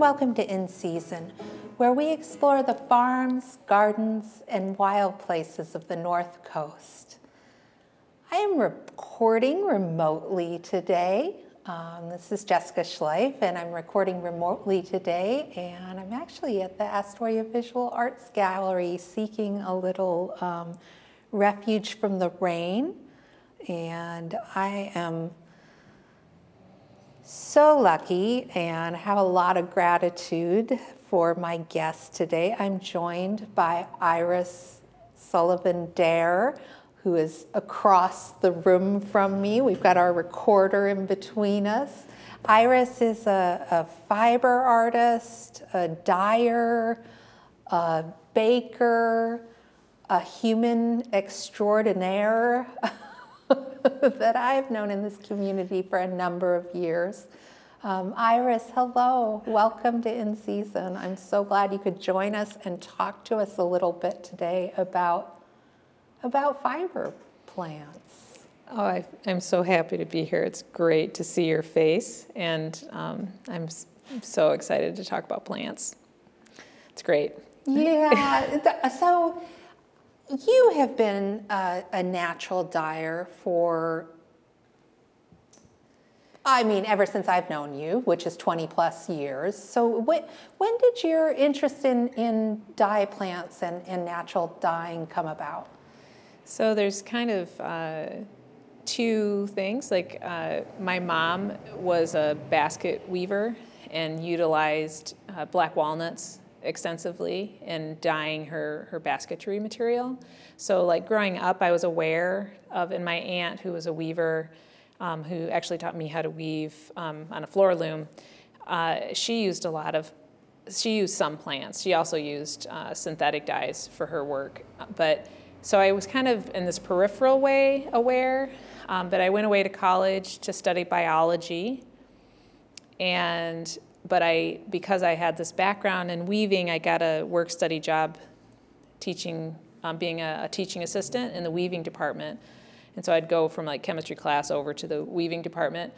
welcome to In Season, where we explore the farms, gardens, and wild places of the North Coast. I am recording remotely today. Um, this is Jessica Schleif, and I'm recording remotely today, and I'm actually at the Astoria Visual Arts Gallery seeking a little um, refuge from the rain. And I am so lucky and have a lot of gratitude for my guest today. I'm joined by Iris Sullivan Daire, who is across the room from me. We've got our recorder in between us. Iris is a, a fiber artist, a dyer, a baker, a human extraordinaire. that I've known in this community for a number of years. Um, Iris, hello. Welcome to In Season. I'm so glad you could join us and talk to us a little bit today about, about fiber plants. Oh, I, am so happy to be here. It's great to see your face, and um, I'm so excited to talk about plants. It's great. Yeah. so you have been a, a natural dyer for I mean, ever since I've known you, which is 20 plus years. So, when, when did your interest in, in dye plants and, and natural dyeing come about? So, there's kind of uh, two things. Like, uh, my mom was a basket weaver and utilized uh, black walnuts extensively in dyeing her, her basketry material. So like growing up, I was aware of, and my aunt who was a weaver, um, who actually taught me how to weave um, on a floor loom, uh, she used a lot of, she used some plants. She also used uh, synthetic dyes for her work. But so I was kind of in this peripheral way aware, um, but I went away to college to study biology. And but I, because I had this background in weaving, I got a work study job teaching, um, being a, a, teaching assistant in the weaving department. And so I'd go from like chemistry class over to the weaving department.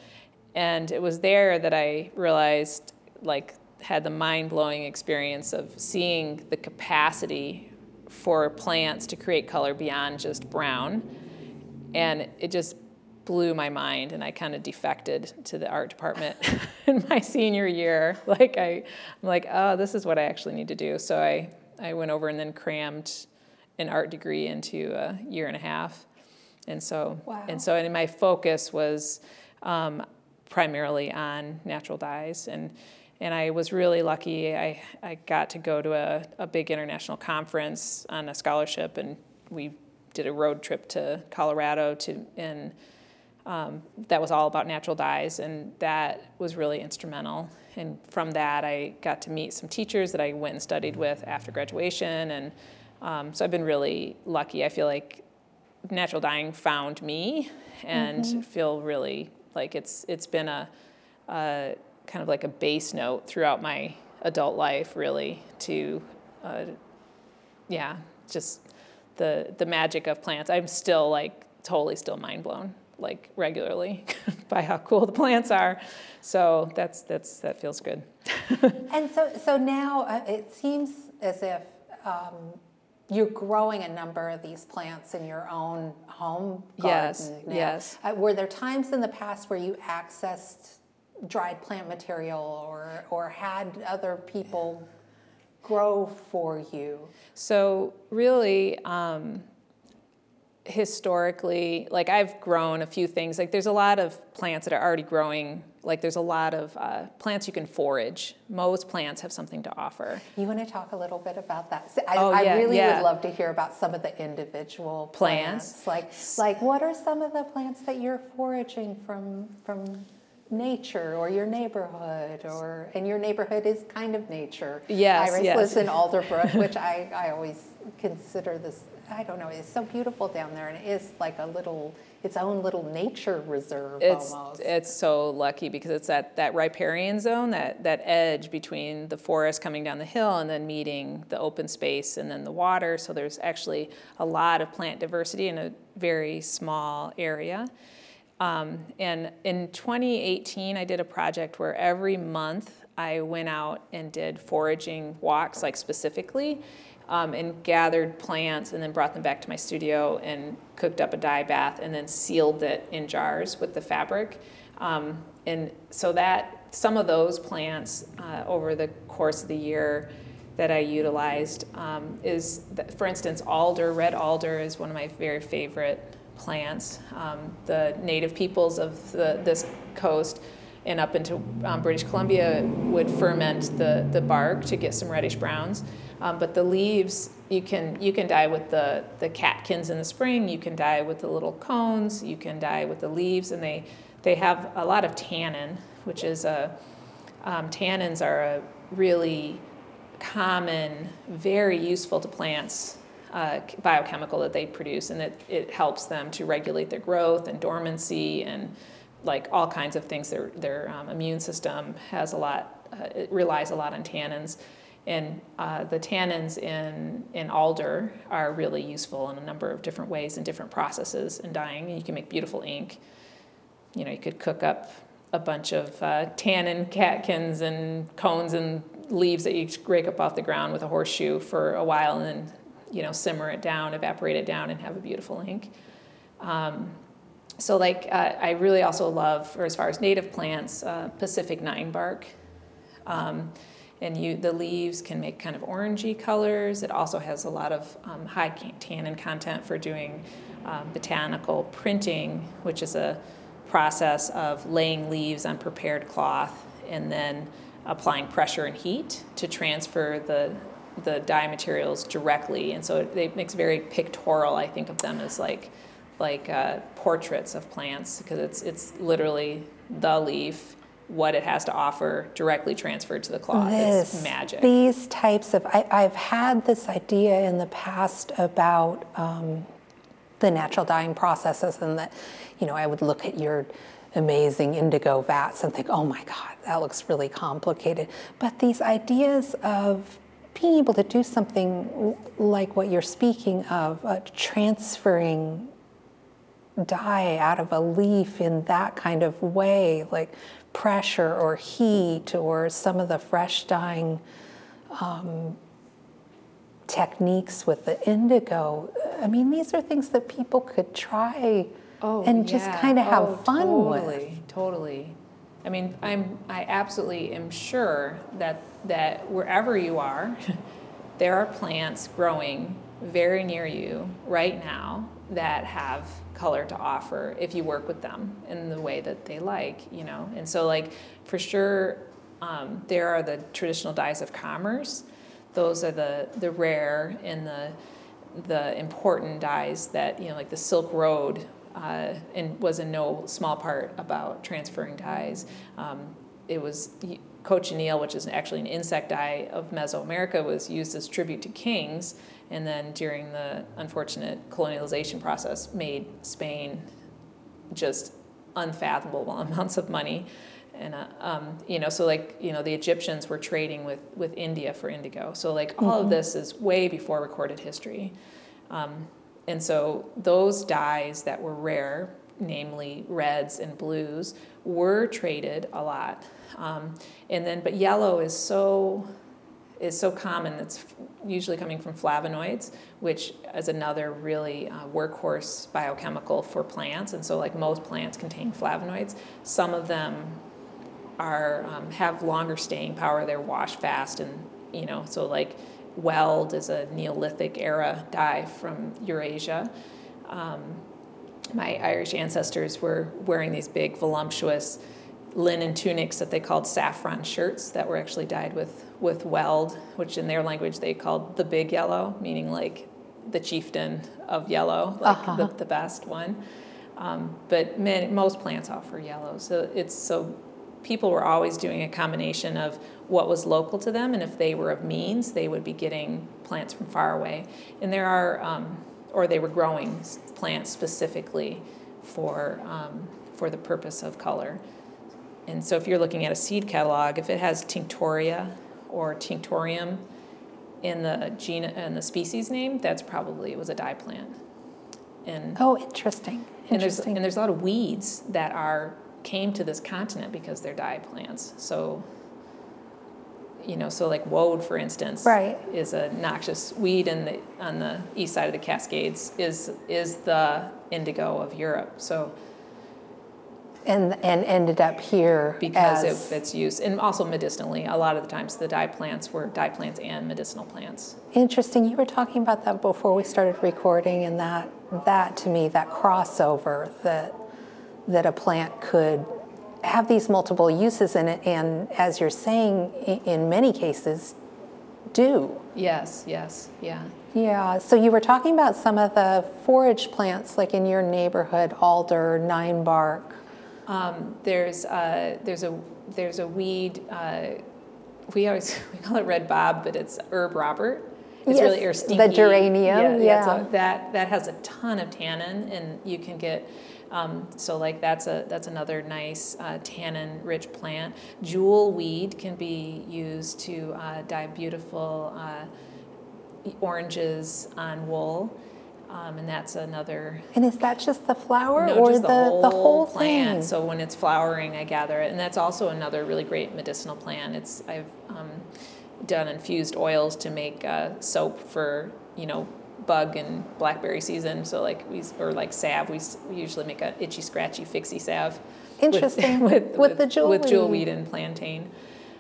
And it was there that I realized, like, had the mind blowing experience of seeing the capacity for plants to create color beyond just brown. And it just blew my mind and I kind of defected to the art department in my senior year. Like I, I'm like, oh, this is what I actually need to do. So I, I went over and then crammed an art degree into a year and a half. And so, wow. and so, and my focus was um, primarily on natural dyes. And, and I was really lucky. I, I got to go to a, a big international conference on a scholarship and we did a road trip to Colorado to, and um, that was all about natural dyes, and that was really instrumental. And from that, I got to meet some teachers that I went and studied with after graduation, and um, so I've been really lucky. I feel like natural dyeing found me, and mm-hmm. feel really like it's it's been a, a, kind of like a base note throughout my adult life, really to, uh, yeah, just the the magic of plants. I'm still like totally still mind blown like regularly by how cool the plants are. So that's that's that feels good. and so so now uh, it seems as if um, you're growing a number of these plants in your own home garden. Yes. Now. Yes. Uh, were there times in the past where you accessed dried plant material or or had other people grow for you? So really. Um, historically like i've grown a few things. Like there's a lot of plants that are already growing. Like there's a lot of uh, plants you can forage. Most plants have something to offer. You want to talk a little bit about that? I, oh, yeah, I really yeah. would love to hear about some of the individual plants. plants. Like like what are some of the plants that you're foraging from from nature or your neighborhood or and your neighborhood is kind of nature. Yes iris yes. lives in alderbrook which i i always consider this I don't know, it's so beautiful down there, and it is like a little, its own little nature reserve it's, almost. It's so lucky because it's that, that riparian zone, that, that edge between the forest coming down the hill and then meeting the open space and then the water. So there's actually a lot of plant diversity in a very small area. Um, and in 2018, I did a project where every month I went out and did foraging walks, like specifically, um, and gathered plants and then brought them back to my studio and cooked up a dye bath and then sealed it in jars with the fabric. Um, and so that some of those plants uh, over the course of the year that I utilized um, is, for instance, alder, red alder is one of my very favorite plants. Um, the native peoples of the, this coast and up into um, British Columbia would ferment the, the bark to get some reddish browns. Um, but the leaves, you can, you can dye with the, the catkins in the spring, you can dye with the little cones, you can dye with the leaves, and they, they have a lot of tannin, which is a, um, tannins are a really common, very useful to plants uh, biochemical that they produce, and it, it helps them to regulate their growth and dormancy and like all kinds of things. Their, their um, immune system has a lot, uh, it relies a lot on tannins. And uh, the tannins in, in alder are really useful in a number of different ways and different processes in dyeing. You can make beautiful ink. You know, you could cook up a bunch of uh, tannin catkins and cones and leaves that you rake up off the ground with a horseshoe for a while and then, you know, simmer it down, evaporate it down, and have a beautiful ink. Um, so like uh, I really also love, or as far as native plants, uh, Pacific nine bark. Um, and you, the leaves can make kind of orangey colors. It also has a lot of um, high tannin content for doing um, botanical printing, which is a process of laying leaves on prepared cloth and then applying pressure and heat to transfer the the dye materials directly. And so it, it makes very pictorial. I think of them as like like uh, portraits of plants because it's it's literally the leaf what it has to offer directly transferred to the cloth. This, it's magic. These types of, I, have had this idea in the past about um, the natural dyeing processes, and that, you know, I would look at your amazing indigo vats and think, oh my God, that looks really complicated. But these ideas of being able to do something like what you're speaking of, uh, transferring dye out of a leaf in that kind of way, like pressure or heat or some of the fresh dyeing um, techniques with the indigo. I mean, these are things that people could try oh, and just kind of have oh, fun totally, with. Totally. Totally. I mean, I'm I absolutely am sure that that wherever you are, there are plants growing very near you right now that have color to offer if you work with them in the way that they like, you know. And so, like for sure, um, there are the traditional dyes of commerce. Those are the the rare and the the important dyes that you know, like the Silk Road, uh, and was in no small part about transferring dyes. Um, it was cochineal, which is actually an insect dye of Mesoamerica, was used as tribute to kings and then during the unfortunate colonialization process made Spain just unfathomable amounts of money. And uh, um, you know so like you know the egyptians were trading with with india for indigo. So like all mm-hmm. of this is way before recorded history. Um, and so those dyes that were rare namely reds and blues were traded a lot. Um, and then but yellow is so is so common. It's usually coming from flavonoids, which is another really uh, workhorse biochemical for plants. And so, like most plants contain flavonoids, some of them are um, have longer staying power. They're wash fast, and you know, so like weld is a Neolithic era dye from Eurasia. Um, my Irish ancestors were wearing these big, voluptuous linen tunics that they called saffron shirts that were actually dyed with, with weld, which in their language they called the big yellow, meaning like the chieftain of yellow, like uh-huh. the, the best one. Um, but many, most plants offer yellow, so it's so people were always doing a combination of what was local to them, and if they were of means, they would be getting plants from far away. And there are, um, or they were growing plants specifically for um, for the purpose of color. And so if you're looking at a seed catalog, if it has tinctoria or tinctorium in the gene in the species name, that's probably it was a dye plant. and Oh, interesting. and there's Interesting. and there's a lot of weeds that are came to this continent because they're dye plants. So you know, so like woad, for instance, Right. is a noxious weed in the on the east side of the Cascades. is is the indigo of Europe. So and and ended up here because as, of its use, and also medicinally, a lot of the times the dye plants were dye plants and medicinal plants. Interesting. You were talking about that before we started recording, and that that to me, that crossover that that a plant could have these multiple uses in it, and as you're saying, in many cases, do. Yes, yes, yeah. Yeah. So you were talking about some of the forage plants, like in your neighborhood, alder, nine bark. Um, there's uh, there's a there's a weed. Uh, we always we call it red bob, but it's herb Robert. It's Yes, really or the geranium, yeah. so that that has a ton of tannin, and you can get. Um, so like that's a that's another nice uh, tannin-rich plant. Jewel weed can be used to uh, dye beautiful uh, oranges on wool, um, and that's another And is that just the flower no, or just the, the whole, the whole plant. thing? So when it's flowering, I gather it, and that's also another really great medicinal plant. It's I've um, done infused oils to make uh, soap for you know bug and blackberry season. So like we or like salve, we, we usually make a itchy scratchy fixie salve. Interesting. with- Interesting. With the jewel with jewel weed. weed and plantain.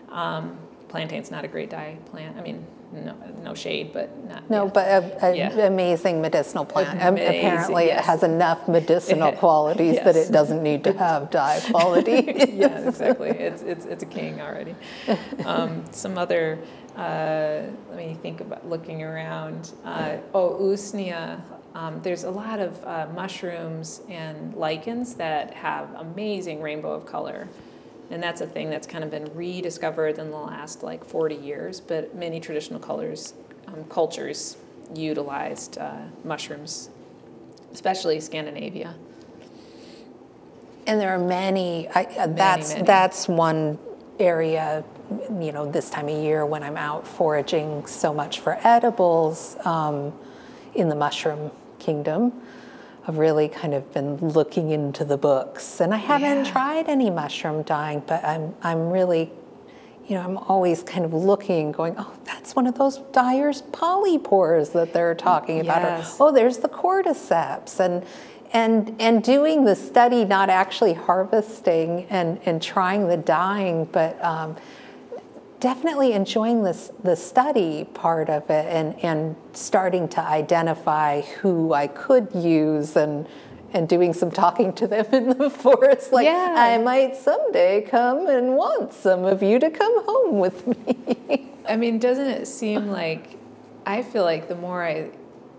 Um, plantain's not a great dye plant. I mean, no no shade, but not No, yeah. but a, a Yeah. amazing medicinal plant. Amazing, Apparently, it has enough medicinal qualities that it doesn't need to have dye quality. yeah, exactly. It's, it's, it's a king already. Um, some other, uh, let me think about looking around. Uh, oh, usnea. Um, there's a lot of uh, mushrooms and lichens that have amazing rainbow of color. And that's a thing that's kind of been rediscovered in the last like 40 years. But many traditional colors, um, cultures utilized uh, mushrooms, especially Scandinavia. And there are many, I, uh, that's, many. that's one area, you know, this time of year when I'm out foraging so much for edibles um, in the mushroom kingdom. I've really kind of been looking into the books, and I haven't Yeah. tried any mushroom dyeing, but I'm I'm really, you know, I'm always kind of looking, going, oh, that's one of those dyer's polypores that they're talking about. Or, oh, there's the cordyceps, and and and doing the study, not actually harvesting and and trying the dyeing, but. Um, definitely enjoying this the study part of it and and starting to identify who I could use and and doing some talking to them in the forest like Yeah. I might someday come and want some of you to come home with me. I mean, doesn't it seem like I feel like the more I,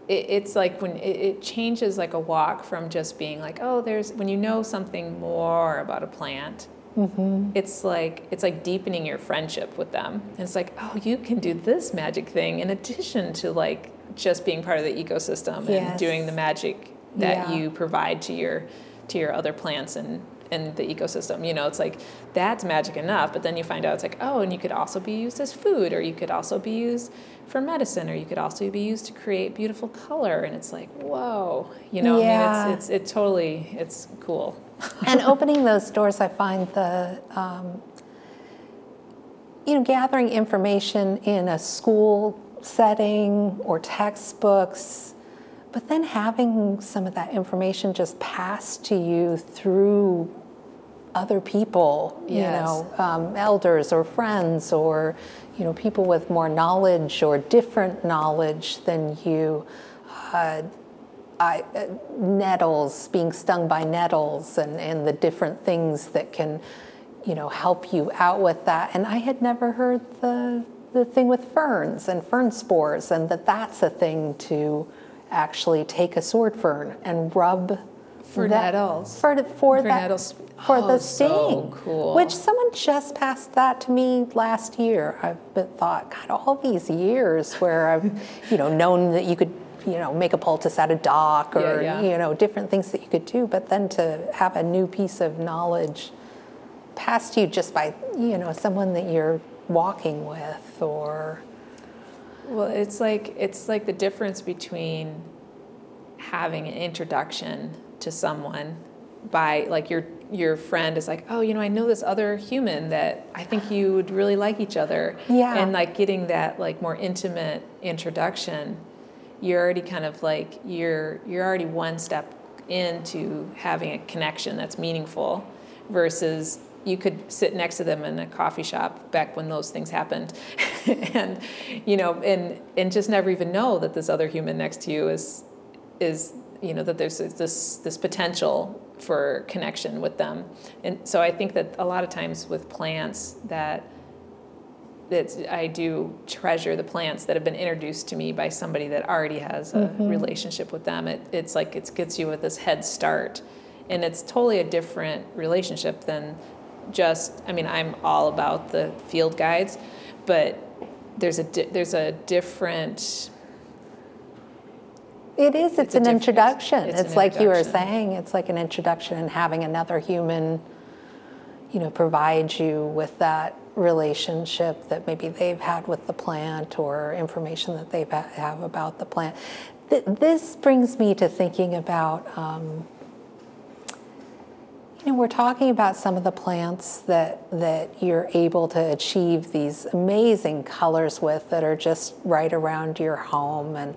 it, it's like when it, it changes like a walk from just being like, oh, there's when you know something more about a plant. Mm-hmm. It's like it's like deepening your friendship with them. And it's like, oh, you can do this magic thing in addition to like just being part of the ecosystem Yes. and doing the magic that Yeah. you provide to your to your other plants and and the ecosystem. You know, it's like that's magic enough, but then you find out it's like, oh, and you could also be used as food, or you could also be used for medicine, or you could also be used to create beautiful color. And it's like, whoa, you know, Yeah. I mean, it's it's it totally it's cool. and opening those doors, I find the, um, you know, gathering information in a school setting or textbooks, but then having some of that information just passed to you through other people, you know, um, elders or friends or, you know, people with more knowledge or different knowledge than you. Uh, I, uh, nettles, being stung by nettles, and, and the different things that can, you know, help you out with that. And I had never heard the the thing with ferns and fern spores, and that that's a thing to actually take a sword fern and rub For that- nettles? for the- for, For that nettles. for Oh, the so sting. cool. Which someone just passed that to me last year. I've been thought, God, all these years where I've, you know, known that you could, you know, make a poultice out of dock or, Yeah, yeah. you know, different things that you could do, but then to have a new piece of knowledge passed to you just by, you know, someone that you're walking with or, Well, it's like it's like the difference between having an introduction to someone by like your your friend is like, oh, you know, I know this other human that I think you would really like each other. Yeah. And like getting that like more intimate introduction, you're already kind of like you're you're already one step into having a connection that's meaningful versus you could sit next to them in a coffee shop back when those things happened and you know and and just never even know that this other human next to you is is you know that there's this this potential for connection with them and so i think that a lot of times with plants that that I do treasure the plants that have been introduced to me by somebody that already has a Mm-hmm. relationship with them. It, it's like it gets you with this head start, and it's totally a different relationship than just. I mean, I'm all about the field guides, but there's a di- there's a different. It is, it's, It's an introduction. It's It's, an like you were saying, it's like an introduction and having another human, you know, provide you with that relationship that maybe they've had with the plant or information that they have about the plant. Th- This brings me to thinking about, um, you know, we're talking about some of the plants that, that you're able to achieve these amazing colors with that are just right around your home. And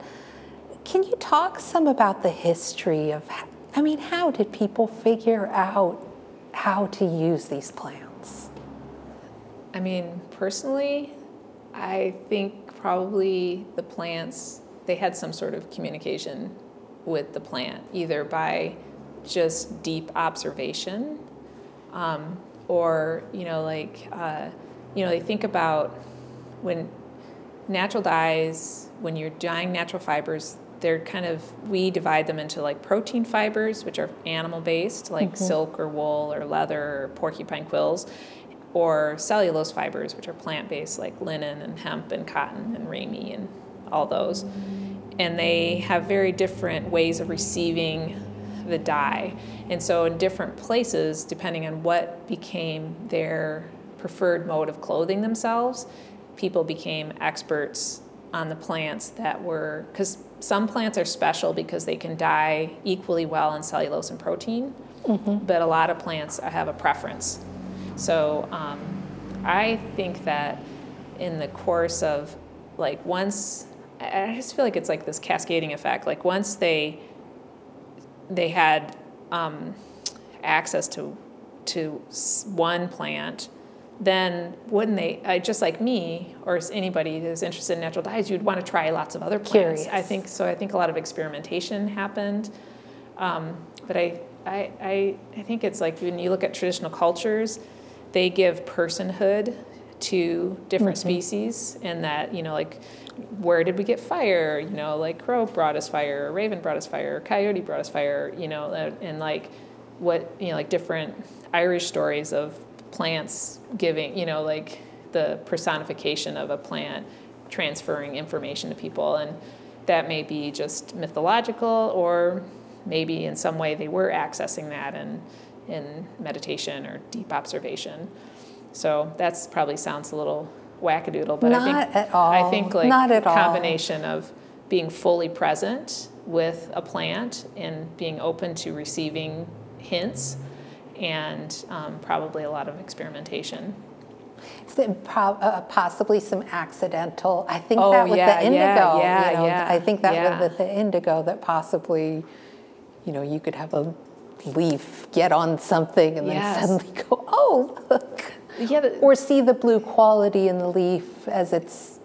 can you talk some about the history of, I mean, how did people figure out how to use these plants? I mean, personally, I think probably the plants they had some sort of communication with the plant, either by just deep observation, um, or you know, like uh, you know, they think about when natural dyes, when you're dyeing natural fibers, they're kind of we divide them into like protein fibers, which are animal based, like mm-hmm. silk or wool or leather or porcupine quills, or cellulose fibers, which are plant based, like linen and hemp and cotton and ramie and all those. And they have very different ways of receiving the dye. And so, in different places, depending on what became their preferred mode of clothing themselves, people became experts on the plants that were, because some plants are special because they can dye equally well in cellulose and protein, but a lot of plants have a preference. So um, I think that in the course of like once, I I just feel like it's like this cascading effect. Like once they they had um, access to to one plant, then wouldn't they? I, just like me or anybody who's interested in natural dyes, you'd want to try lots of other plants. I think so. I think a lot of experimentation happened, um, but I, I I I think it's like when you look at traditional cultures, they give personhood to different species, and that you know like where did we get fire? You know, like crow brought us fire, or raven brought us fire, or coyote brought us fire. You know, uh, and like what you know, like different Irish stories of plants giving, you know, like the personification of a plant transferring information to people, and that may be just mythological, or maybe in some way they were accessing that in in meditation or deep observation. So that's probably sounds a little wackadoodle, but I think Not at I think like Not at all. combination of being fully present with a plant and being open to receiving hints and um, probably a lot of experimentation. Prob- uh, possibly some accidental? I think Oh, that with yeah, the indigo. yeah, yeah, you know, yeah, I think that yeah. with the indigo that possibly, you know, you could have a leaf get on something and Yes. then suddenly go, oh, look. Yeah, the, Or see the blue quality in the leaf as it's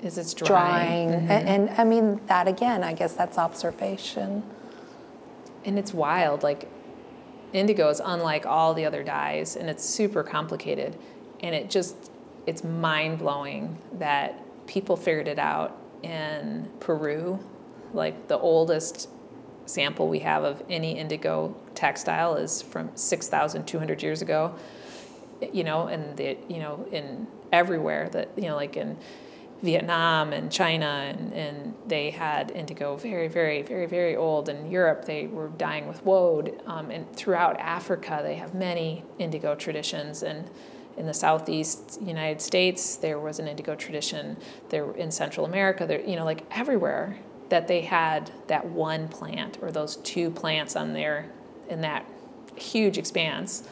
is it's drying. drying, A- And, I mean, that again, I guess that's observation. and it's wild. Like indigo is unlike all the other dyes, and it's super complicated, and it just it's mind blowing that people figured it out in Peru, like the oldest sample we have of any indigo textile is from 6,200 years ago. You know, and the you know in everywhere that you know like in Vietnam and China and, and they had indigo very very very very old. In Europe they were dying with woad, um, and throughout Africa they have many indigo traditions and. In the southeast United States, there was an indigo tradition. There in Central America, there you know, like everywhere, that they had that one plant or those two plants on there in that huge expanse.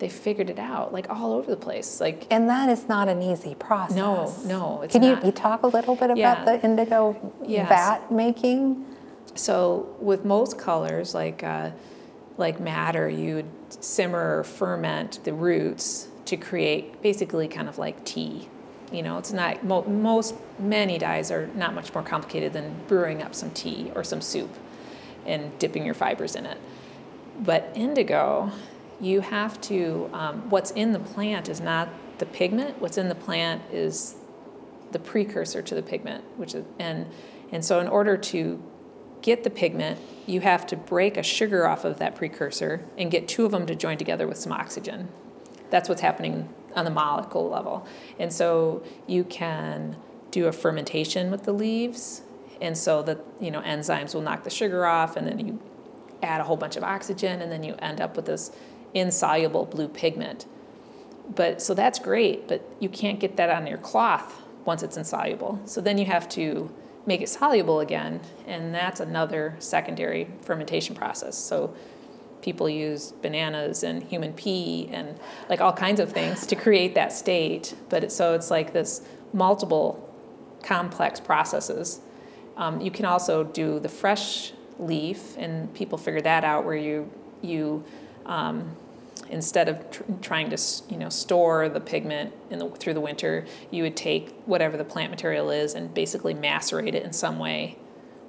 They figured it out like all over the place. Like And that is not an easy process. no, no, it's Can you, you talk a little bit about Yeah. the indigo Yes. vat making? So with most colors, like uh, like madder, you would simmer or ferment the roots to create basically kind of like tea. You know, it's not mo- most many dyes are not much more complicated than brewing up some tea or some soup and dipping your fibers in it. But indigo, you have to. Um, what's in the plant is not the pigment. What's in the plant is the precursor to the pigment, which is and and so in order to get the pigment, you have to break a sugar off of that precursor and get two of them to join together with some oxygen. That's what's happening on the molecule level. And so you can do a fermentation with the leaves, and so that you know enzymes will knock the sugar off, and then you add a whole bunch of oxygen, and then you end up with this insoluble blue pigment. But so that's great, but you can't get that on your cloth once it's insoluble. So then you have to make it soluble again, and that's another secondary fermentation process. So people use bananas and human pee and like all kinds of things to create that state. But it, so it's like this multiple complex processes. Um, you can also do the fresh leaf, and people figure that out where you you um, instead of tr- trying to you know store the pigment in the, through the winter, you would take whatever the plant material is and basically macerate it in some way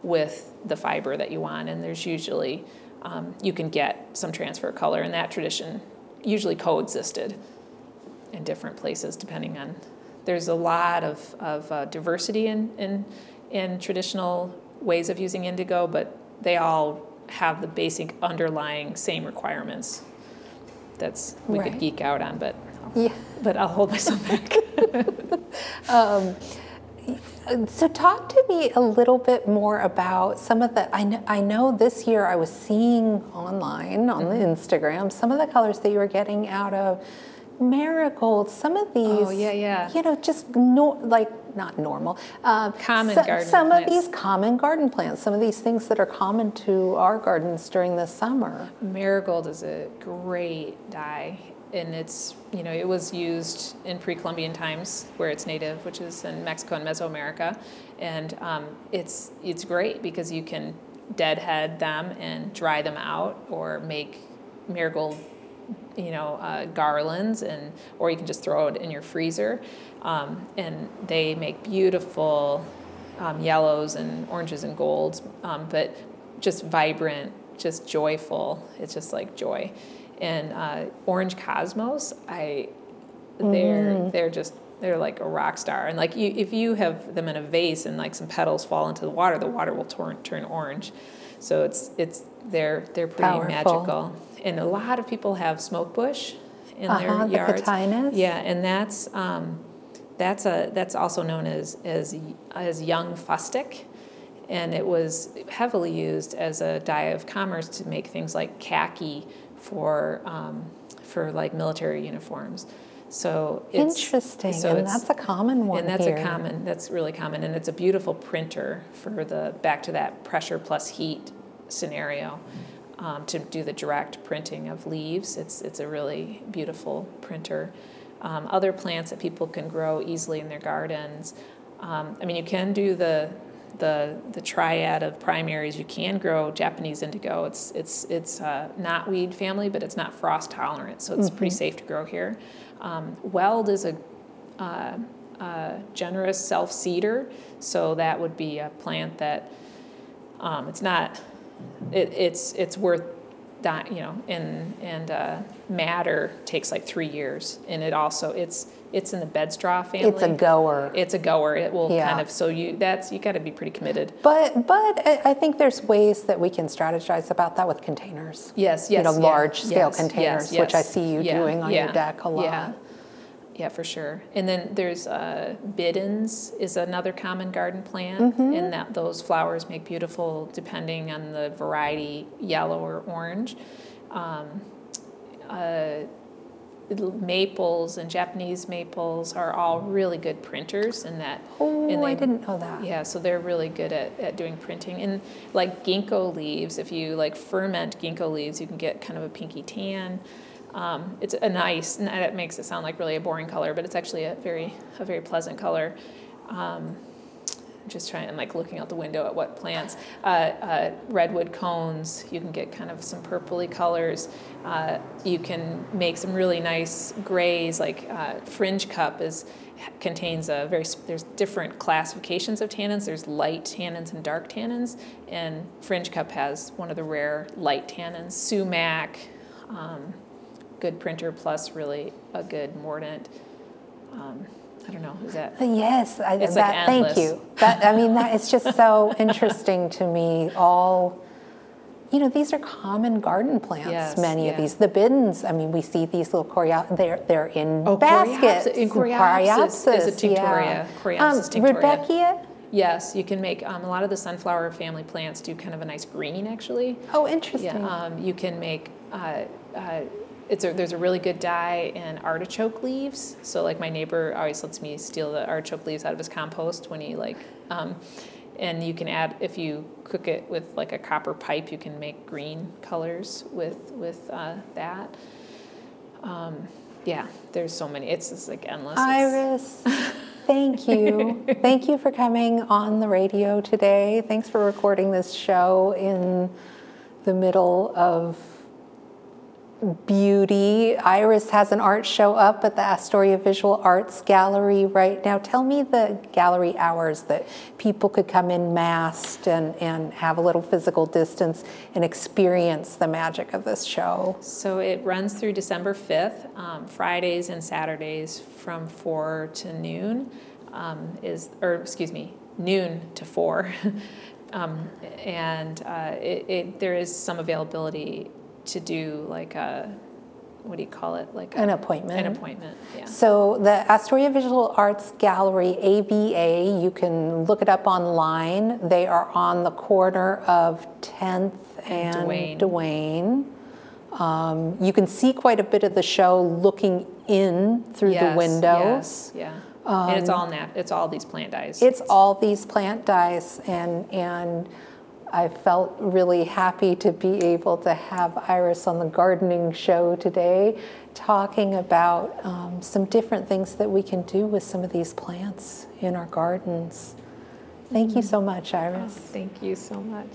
with the fiber that you want. And there's usually um, you can get some transfer of color, and that tradition usually coexisted in different places depending on. There's a lot of, of uh, diversity in, in in traditional ways of using indigo, but they all have the basic underlying same requirements. That's we Right. could geek out on, but Yeah. but I'll hold myself back. So talk to me a little bit more about some of the. I know, I know this year I was seeing online on the Mm-hmm. Instagram some of the colors that you were getting out of marigold. Some of these, Oh, yeah, yeah. You know, just no, like not normal. Um, Common so- garden Some plants. of these common garden plants. Some of these things that are common to our gardens during the summer. Marigold is a great dye, and it's you know it was used in pre-Columbian times where it's native, which is in Mexico and Mesoamerica, and um, it's it's great because you can deadhead them and dry them out or make marigold you know uh, garlands and or you can just throw it in your freezer. Um, and they make beautiful um, yellows and oranges and golds um, but just vibrant just joyful. It's just like joy. And uh, orange cosmos i they're they're just they're like a rock star. And like you, if you have them in a vase and like some petals fall into the water the water will turn turn orange. So it's it's they're they're pretty Powerful. magical and a lot of people have smoke bush in Uh-huh, their the yards cotinus. yeah and that's um, that's a that's also known as as as young fustic and it was heavily used as a dye of commerce to make things like khaki for um, for like military uniforms. So it's Interesting, so and that's a common one and that's here. a common. That's really common, and it's a beautiful printer for the back to that pressure plus heat scenario. Um, to do the direct printing of leaves, it's it's a really beautiful printer. Um, other plants that people can grow easily in their gardens. Um, I mean, you can do the the the triad of primaries. You can grow Japanese indigo. It's it's it's uh, knotweed family, but it's not frost tolerant, so it's pretty safe to grow here. Um, Weld is a uh, uh, generous self seeder, so that would be a plant that um, it's not. It, it's it's worth that you know, and and uh, madder takes like three years, and it also it's it's in the bedstraw family. It's a goer. It's a goer. It will Yeah. kind of so you that's you got to be pretty committed. But but I think there's ways that we can strategize about that with containers. Yes, You yes, know, yeah, large scale yes, containers, yes, which I see you Yeah, doing on your deck a lot. Yeah, yeah, for sure. And then there's uh, bidens is another common garden plant, Mm-hmm. and that those flowers make beautiful depending on the variety, yellow or orange. Um, uh, maples and Japanese maples are all really good printers in that. Oh, and I didn't know that. Yeah, so they're really good at, at doing printing. And like ginkgo leaves, if you like ferment ginkgo leaves, you can get kind of a pinky tan. Um, it's a nice, and that makes it sound like really a boring color, but it's actually a very, a very pleasant color. Um, just trying, I'm like looking out the window at what plants. Uh, uh, redwood cones, you can get kind of some purpley colors. Uh, you can make some really nice grays, like uh, fringe cup is contains a very there's different classifications of tannins. There's light tannins and dark tannins, and fringe cup has one of the rare light tannins. Sumac, um, good printer plus really a good mordant. Um, I don't know, is that Yes, I, It's, like, that, thank you. That, I mean, that, it's just so interesting to me. All, you know, these are common garden plants. Yes, many of these, the bidens. I mean, we see these little coreopsis. They're they're in Oh, baskets. coreopsis- and coreopsis is a tinctoria. yeah. Coreopsis um, tinctoria. Rudbeckia. Yes, you can make um, a lot of the sunflower family plants do kind of a nice green actually. Oh, interesting. Yeah, um, you can make. Uh, uh, it's a, there's a really good dye in artichoke leaves. So like my neighbor always lets me steal the artichoke leaves out of his compost when he like, um, and you can add if you cook it with like a copper pipe, you can make green colors with with uh, that. Um, yeah, there's so many. It's just like endless. Iris, thank you. thank you for coming on the radio today. Thanks for recording this show in the middle of beauty. Iris has an art show up at the Astoria Visual Arts Gallery right now. Tell me the gallery hours that people could come in masked and, and have a little physical distance and experience the magic of this show. So it runs through December 5th, um, Fridays and Saturdays from 4 to noon um, is, or excuse me, noon to 4. um, and uh, it, it, there is some availability to do like a, what do you call it? Like An a- appointment. An appointment, yeah. So the Astoria Visual Arts Gallery, AVA, you can look it up online. They are on the corner of 10th and Duane. Duane. Um, you can see quite a bit of the show looking in through Yes, the window. Um, Yes, yeah. and it's all nat, it's all these plant dyes. It's all these plant dyes, and and I felt really happy to be able to have Iris on the gardening show today, talking about um, some different things that we can do with some of these plants in our gardens. Thank you so much, Iris. Thank you so much.